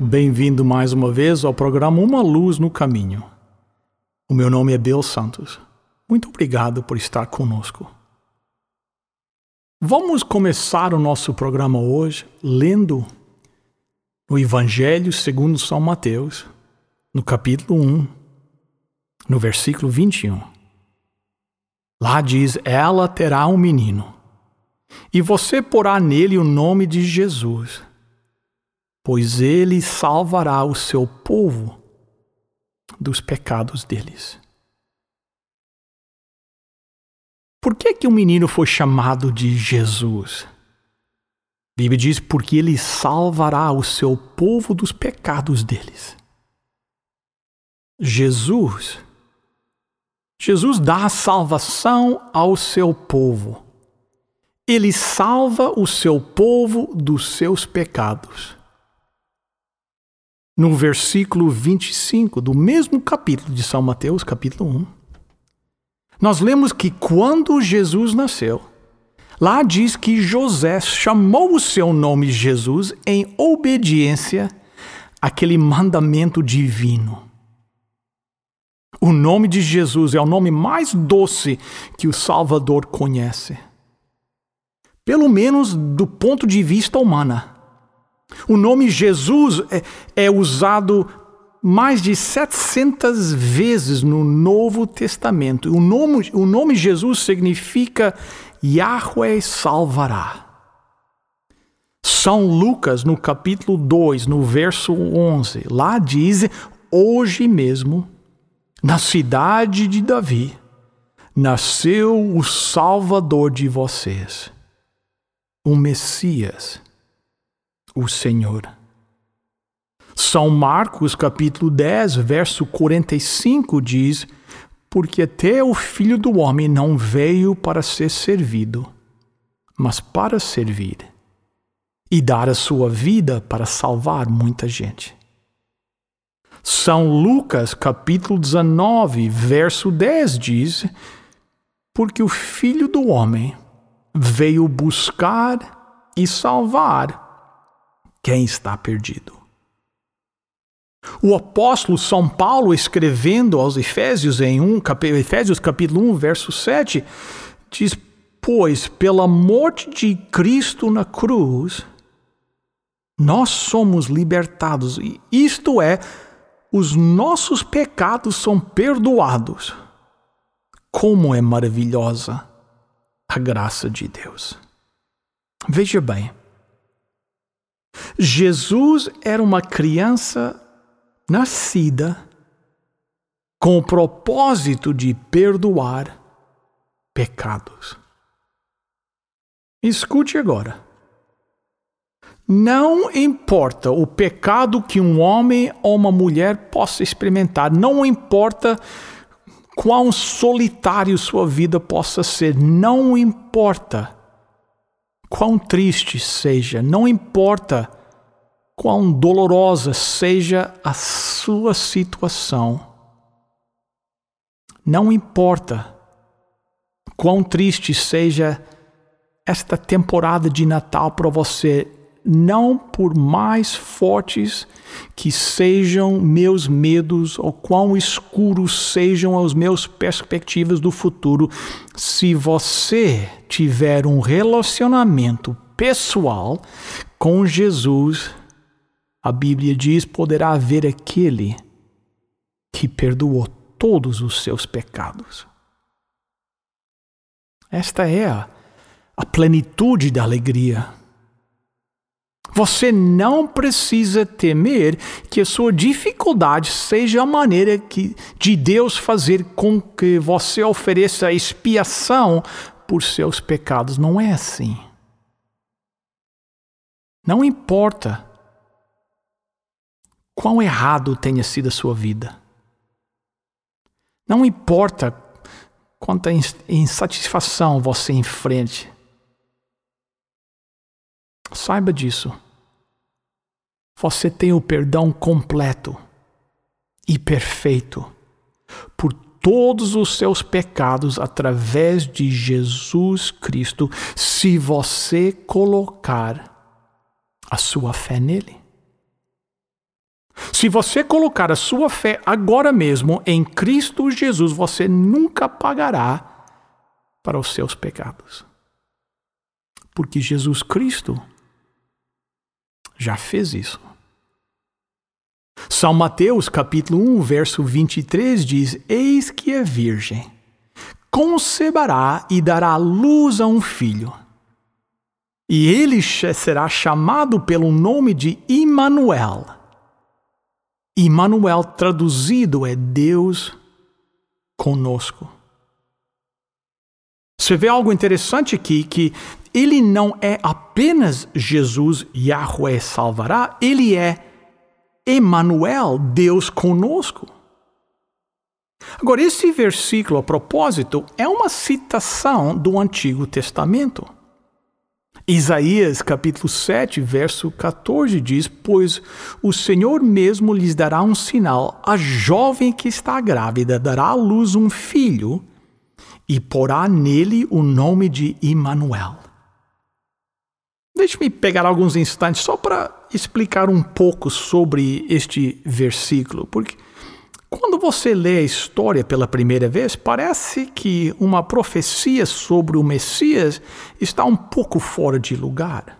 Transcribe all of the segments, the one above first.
Bem-vindo mais uma vez ao programa Uma Luz no Caminho. O meu nome é Bill Santos. Muito obrigado por estar conosco. Vamos começar o nosso programa hoje lendo o Evangelho segundo São Mateus, no capítulo 1, no versículo 21. Lá diz: Ela terá um menino, e você porá nele o nome de Jesus pois ele salvará o seu povo dos pecados deles. Por que que o menino foi chamado de Jesus? A Bíblia diz porque ele salvará o seu povo dos pecados deles. Jesus Jesus dá salvação ao seu povo. Ele salva o seu povo dos seus pecados no versículo 25 do mesmo capítulo de São Mateus, capítulo 1, nós lemos que quando Jesus nasceu, lá diz que José chamou o seu nome Jesus em obediência àquele mandamento divino. O nome de Jesus é o nome mais doce que o Salvador conhece. Pelo menos do ponto de vista humano. O nome Jesus é, é usado mais de 700 vezes no Novo Testamento. O nome, o nome Jesus significa Yahweh salvará. São Lucas, no capítulo 2, no verso 11, lá diz: Hoje mesmo, na cidade de Davi, nasceu o Salvador de vocês, o Messias o Senhor. São Marcos, capítulo 10, verso 45 diz: Porque até o filho do homem não veio para ser servido, mas para servir e dar a sua vida para salvar muita gente. São Lucas, capítulo 19, verso 10 diz: Porque o filho do homem veio buscar e salvar quem está perdido. O apóstolo São Paulo, escrevendo aos Efésios em 1, Efésios capítulo 1, verso 7, diz: Pois pela morte de Cristo na cruz, nós somos libertados, isto é, os nossos pecados são perdoados. Como é maravilhosa a graça de Deus. Veja bem, Jesus era uma criança nascida com o propósito de perdoar pecados. Escute agora. Não importa o pecado que um homem ou uma mulher possa experimentar, não importa quão solitário sua vida possa ser, não importa quão triste seja, não importa quão dolorosa seja a sua situação, não importa quão triste seja esta temporada de Natal para você, não por mais fortes que sejam meus medos ou quão escuros sejam as meus perspectivas do futuro, se você tiver um relacionamento pessoal com Jesus, a Bíblia diz: poderá haver aquele que perdoou todos os seus pecados. Esta é a, a plenitude da alegria você não precisa temer que a sua dificuldade seja a maneira que, de Deus fazer com que você ofereça expiação por seus pecados. Não é assim. Não importa quão errado tenha sido a sua vida. Não importa quanta insatisfação você enfrente. Saiba disso. Você tem o perdão completo e perfeito por todos os seus pecados através de Jesus Cristo, se você colocar a sua fé nele. Se você colocar a sua fé agora mesmo em Cristo Jesus, você nunca pagará para os seus pecados. Porque Jesus Cristo já fez isso. São Mateus, capítulo 1, verso 23 diz: Eis que é virgem, conceberá e dará luz a um filho. E ele será chamado pelo nome de Immanuel. Immanuel traduzido é Deus conosco. Você vê algo interessante aqui que ele não é apenas Jesus, Yahweh salvará, ele é Emmanuel, Deus conosco. Agora, esse versículo, a propósito, é uma citação do Antigo Testamento. Isaías capítulo 7, verso 14 diz: Pois o Senhor mesmo lhes dará um sinal, a jovem que está grávida dará à luz um filho e porá nele o nome de Immanuel. Deixe-me pegar alguns instantes só para explicar um pouco sobre este versículo, porque quando você lê a história pela primeira vez, parece que uma profecia sobre o Messias está um pouco fora de lugar.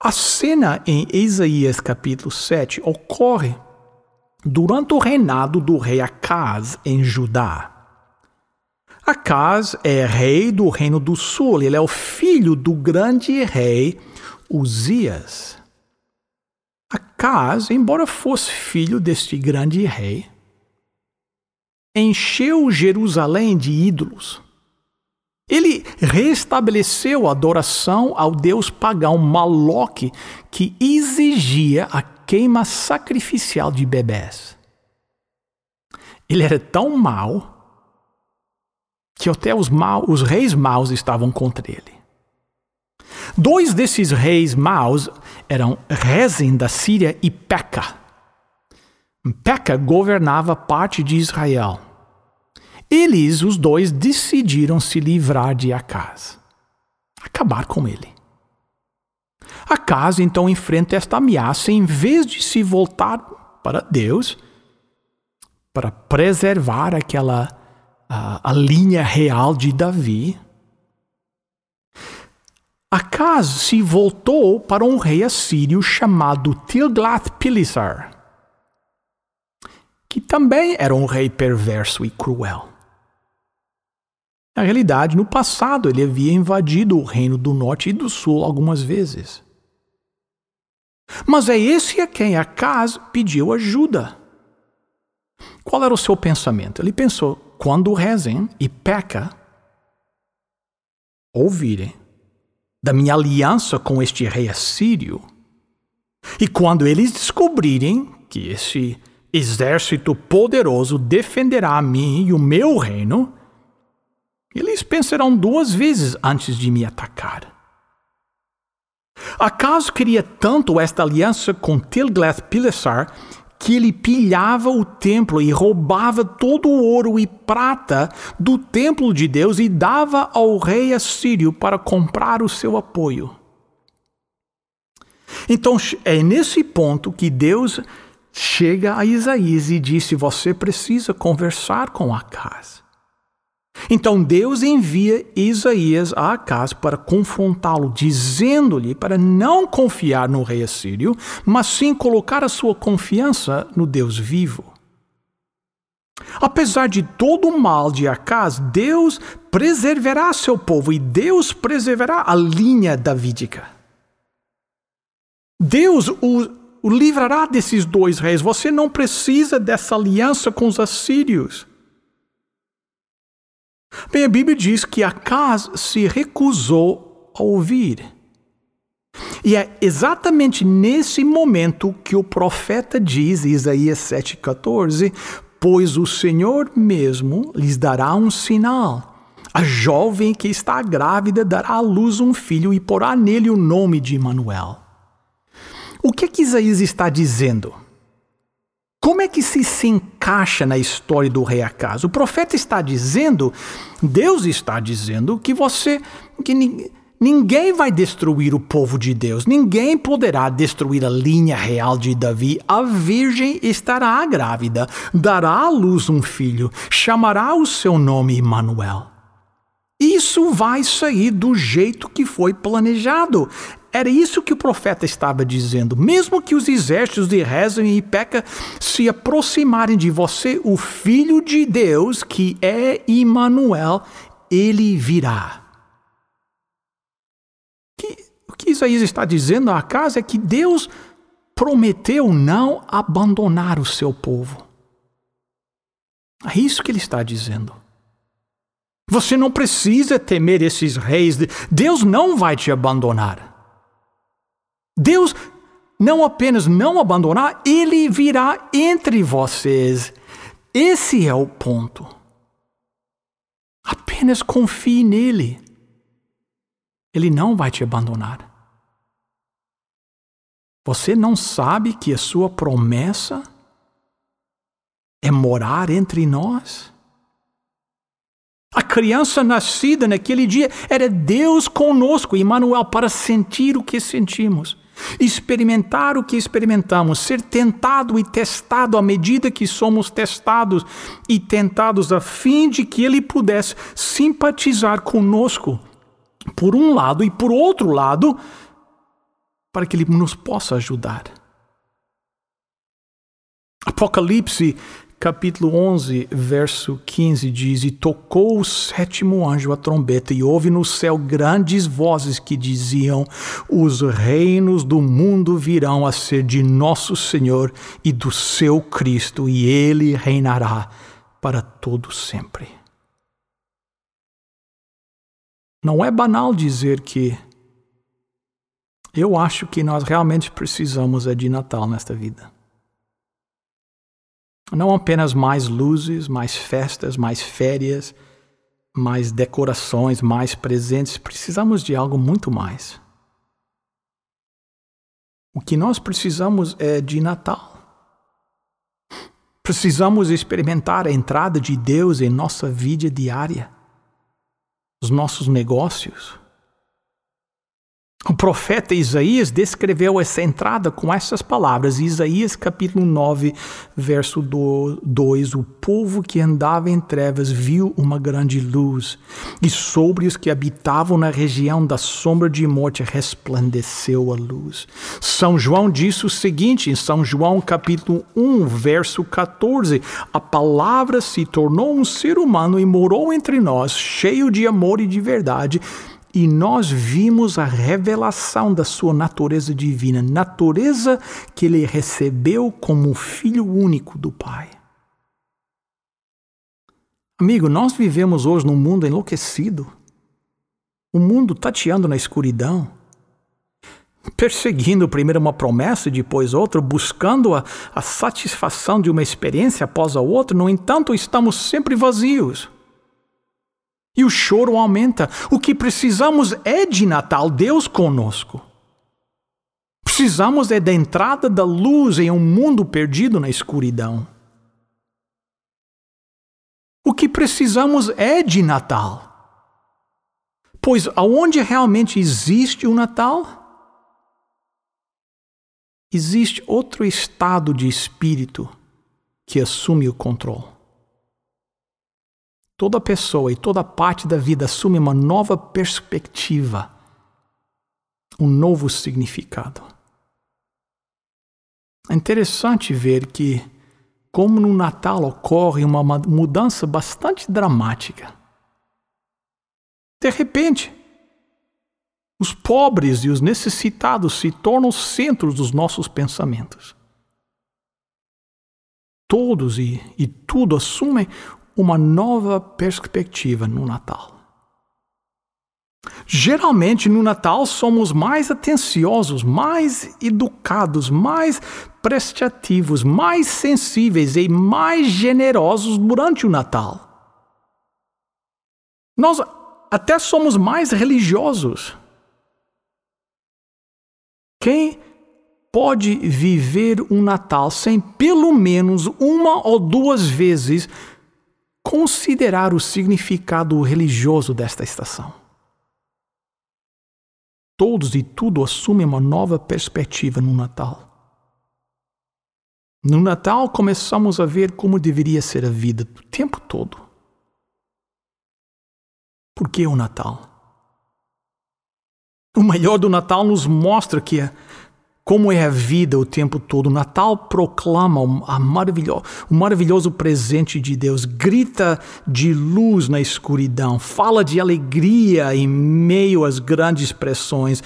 A cena em Isaías capítulo 7 ocorre durante o reinado do rei Acaz em Judá. Acaz é rei do reino do sul, ele é o filho do grande rei Uzias. Acaz, embora fosse filho deste grande rei, encheu Jerusalém de ídolos. Ele restabeleceu a adoração ao deus pagão Maloque, que exigia a queima sacrificial de bebés. Ele era tão mau que até os, maus, os reis maus estavam contra ele. Dois desses reis maus eram Rezin da Síria e Peca. Peca governava parte de Israel. Eles, os dois, decidiram se livrar de Acaz, acabar com ele. Acaz então enfrenta esta ameaça em vez de se voltar para Deus para preservar aquela a, a linha real de Davi, Acaz se voltou para um rei assírio chamado Tilgath-Pileser, que também era um rei perverso e cruel. Na realidade, no passado, ele havia invadido o reino do norte e do sul algumas vezes. Mas é esse a quem Acaz pediu ajuda. Qual era o seu pensamento? Ele pensou: quando rezem e peca, ouvirem da minha aliança com este rei assírio, e quando eles descobrirem que esse exército poderoso defenderá a mim e o meu reino, eles pensarão duas vezes antes de me atacar. Acaso queria tanto esta aliança com Tilgath-Pileser que ele pilhava o templo e roubava todo o ouro e prata do templo de Deus e dava ao rei assírio para comprar o seu apoio. Então é nesse ponto que Deus chega a Isaías e disse: Você precisa conversar com Acas. Então Deus envia Isaías a Acas para confrontá-lo, dizendo-lhe para não confiar no rei assírio, mas sim colocar a sua confiança no Deus vivo. Apesar de todo o mal de Acas, Deus preservará seu povo e Deus preservará a linha davídica. Deus o, o livrará desses dois reis. Você não precisa dessa aliança com os assírios. Bem, a Bíblia diz que Acas se recusou a ouvir. E é exatamente nesse momento que o profeta diz, Isaías 7,14: Pois o Senhor mesmo lhes dará um sinal. A jovem que está grávida dará à luz um filho e porá nele o nome de Manuel. O que, é que Isaías está dizendo? Como é que se, encaixa na história do rei Acas? O profeta está dizendo, Deus está dizendo que você, que ninguém vai destruir o povo de Deus, ninguém poderá destruir a linha real de Davi. A virgem estará grávida, dará à luz um filho, chamará o seu nome Emmanuel. Isso vai sair do jeito que foi planejado. Era isso que o profeta estava dizendo. Mesmo que os exércitos de Rezem e Peca se aproximarem de você, o Filho de Deus, que é Emmanuel, ele virá. o que Isaías está dizendo a casa é que Deus prometeu não abandonar o seu povo. É isso que ele está dizendo. Você não precisa temer esses reis. Deus não vai te abandonar. Deus não apenas não abandonar, ele virá entre vocês. Esse é o ponto. Apenas confie nele. Ele não vai te abandonar. Você não sabe que a sua promessa é morar entre nós? A criança nascida naquele dia era Deus conosco, Emmanuel, para sentir o que sentimos experimentar o que experimentamos, ser tentado e testado à medida que somos testados e tentados, a fim de que Ele pudesse simpatizar conosco, por um lado, e por outro lado, para que Ele nos possa ajudar. Apocalipse capítulo 11, verso 15 diz: E tocou o sétimo anjo a trombeta, e houve no céu grandes vozes que diziam: Os reinos do mundo virão a ser de nosso Senhor e do seu Cristo, e ele reinará para todo sempre. Não é banal dizer que eu acho que nós realmente precisamos é de Natal nesta vida. Não apenas mais luzes, mais festas, mais férias, mais decorações, mais presentes. Precisamos de algo muito mais. O que nós precisamos é de Natal. Precisamos experimentar a entrada de Deus em nossa vida diária, os nossos negócios, o profeta Isaías descreveu essa entrada com essas palavras. Isaías capítulo 9, verso 2: O povo que andava em trevas viu uma grande luz, e sobre os que habitavam na região da sombra de morte resplandeceu a luz. São João disse o seguinte, em São João capítulo 1, verso 14: A palavra se tornou um ser humano e morou entre nós, cheio de amor e de verdade e nós vimos a revelação da sua natureza divina, natureza que ele recebeu como filho único do Pai. Amigo, nós vivemos hoje num mundo enlouquecido, um mundo tateando na escuridão, perseguindo primeiro uma promessa e depois outra, buscando a, a satisfação de uma experiência após a outra, no entanto, estamos sempre vazios. E o choro aumenta. O que precisamos é de Natal, Deus conosco. Precisamos é da entrada da luz em um mundo perdido na escuridão. O que precisamos é de Natal. Pois aonde realmente existe o Natal, existe outro estado de espírito que assume o controle toda pessoa e toda parte da vida assume uma nova perspectiva, um novo significado. É interessante ver que, como no Natal ocorre uma mudança bastante dramática. De repente, os pobres e os necessitados se tornam centros dos nossos pensamentos. Todos e, e tudo assumem uma nova perspectiva no Natal. Geralmente no Natal somos mais atenciosos, mais educados, mais prestativos, mais sensíveis e mais generosos durante o Natal. Nós até somos mais religiosos. Quem pode viver um Natal sem pelo menos uma ou duas vezes considerar o significado religioso desta estação? Todos e tudo assumem uma nova perspectiva no Natal. No Natal começamos a ver como deveria ser a vida o tempo todo. Por que o Natal? O melhor do Natal nos mostra que é, como é a vida o tempo todo. O Natal proclama o maravilhoso, o maravilhoso presente de Deus, grita de luz na escuridão, fala de alegria em meio às grandes pressões.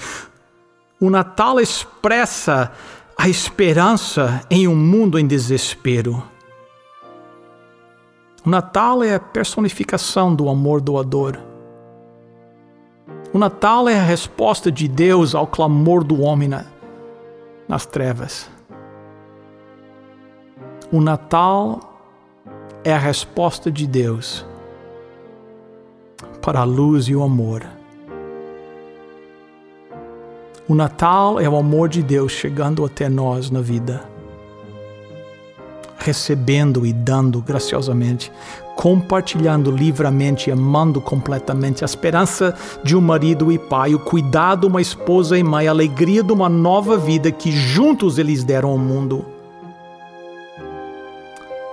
O Natal expressa a esperança em um mundo em desespero. O Natal é a personificação do amor doador. O Natal é a resposta de Deus ao clamor do homem na, nas trevas. O Natal é a resposta de Deus para a luz e o amor. O Natal é o amor de Deus chegando até nós na vida recebendo e dando graciosamente, compartilhando livremente, amando completamente, a esperança de um marido e pai, o cuidado de uma esposa e mãe, a alegria de uma nova vida que juntos eles deram ao mundo.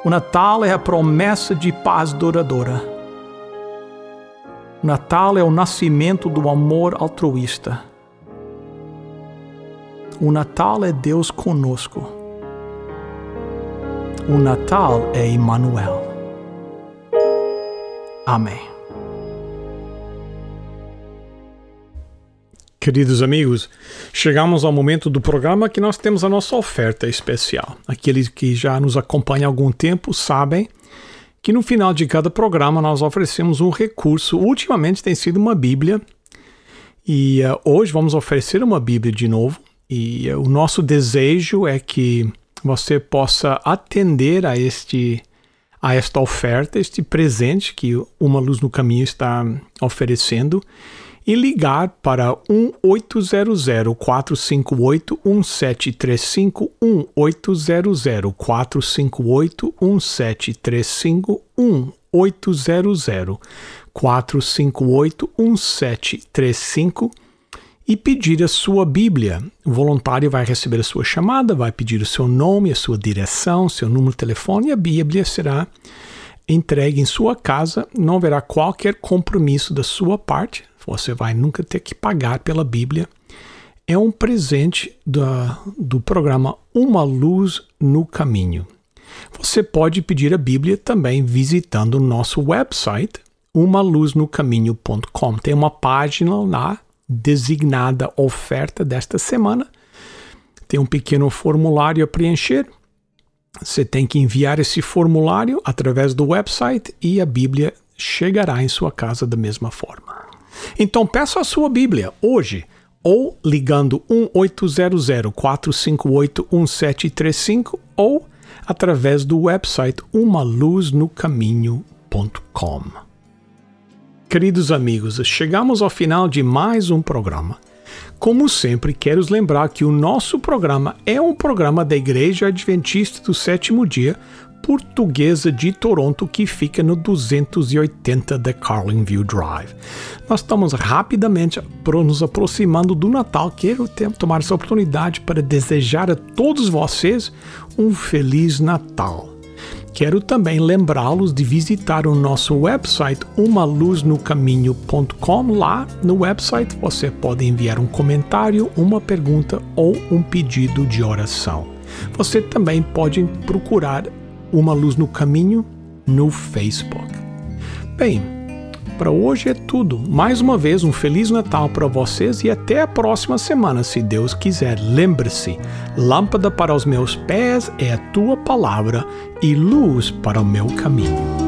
O Natal é a promessa de paz duradoura. O Natal é o nascimento do amor altruísta. O Natal é Deus conosco. O Natal é Emmanuel. Amém. Queridos amigos, chegamos ao momento do programa que nós temos a nossa oferta especial. Aqueles que já nos acompanham há algum tempo sabem que no final de cada programa nós oferecemos um recurso. Ultimamente tem sido uma Bíblia e uh, hoje vamos oferecer uma Bíblia de novo. E uh, o nosso desejo é que você possa atender a este a esta oferta, este presente que Uma Luz no Caminho está oferecendo e ligar para 1-800-458-1735, 1-800-458-1735, 1-800-458-1735 e pedir a sua Bíblia. O voluntário vai receber a sua chamada, vai pedir o seu nome, a sua direção, seu número de telefone e a Bíblia será entregue em sua casa. Não haverá qualquer compromisso da sua parte. Você vai nunca ter que pagar pela Bíblia. É um presente do programa Uma Luz no Caminho. Você pode pedir a Bíblia também visitando o nosso website, umaluznocaminho.com. Tem uma página lá designada oferta desta semana. Tem um pequeno formulário a preencher. Você tem que enviar esse formulário através do website e a Bíblia chegará em sua casa da mesma forma. Então peça a sua Bíblia hoje ou ligando 1-800-458-1735 ou através do website umaluznocaminho.com. Queridos amigos, chegamos ao final de mais um programa. Como sempre, quero lembrar que o nosso programa é um programa da Igreja Adventista do Sétimo Dia, portuguesa de Toronto, que fica no 280 da Carlingview Drive. Nós estamos rapidamente nos aproximando do Natal. Quero tomar essa oportunidade para desejar a todos vocês um Feliz Natal. Quero também lembrá-los de visitar o nosso website umaluznocaminho.com. Lá no website você pode enviar um comentário, uma pergunta ou um pedido de oração. Você também pode procurar Uma Luz no Caminho no Facebook. Bem, para hoje é tudo. Mais uma vez, um Feliz Natal para vocês e até a próxima semana, se Deus quiser. Lembre-se: lâmpada para os meus pés é a tua palavra e luz para o meu caminho.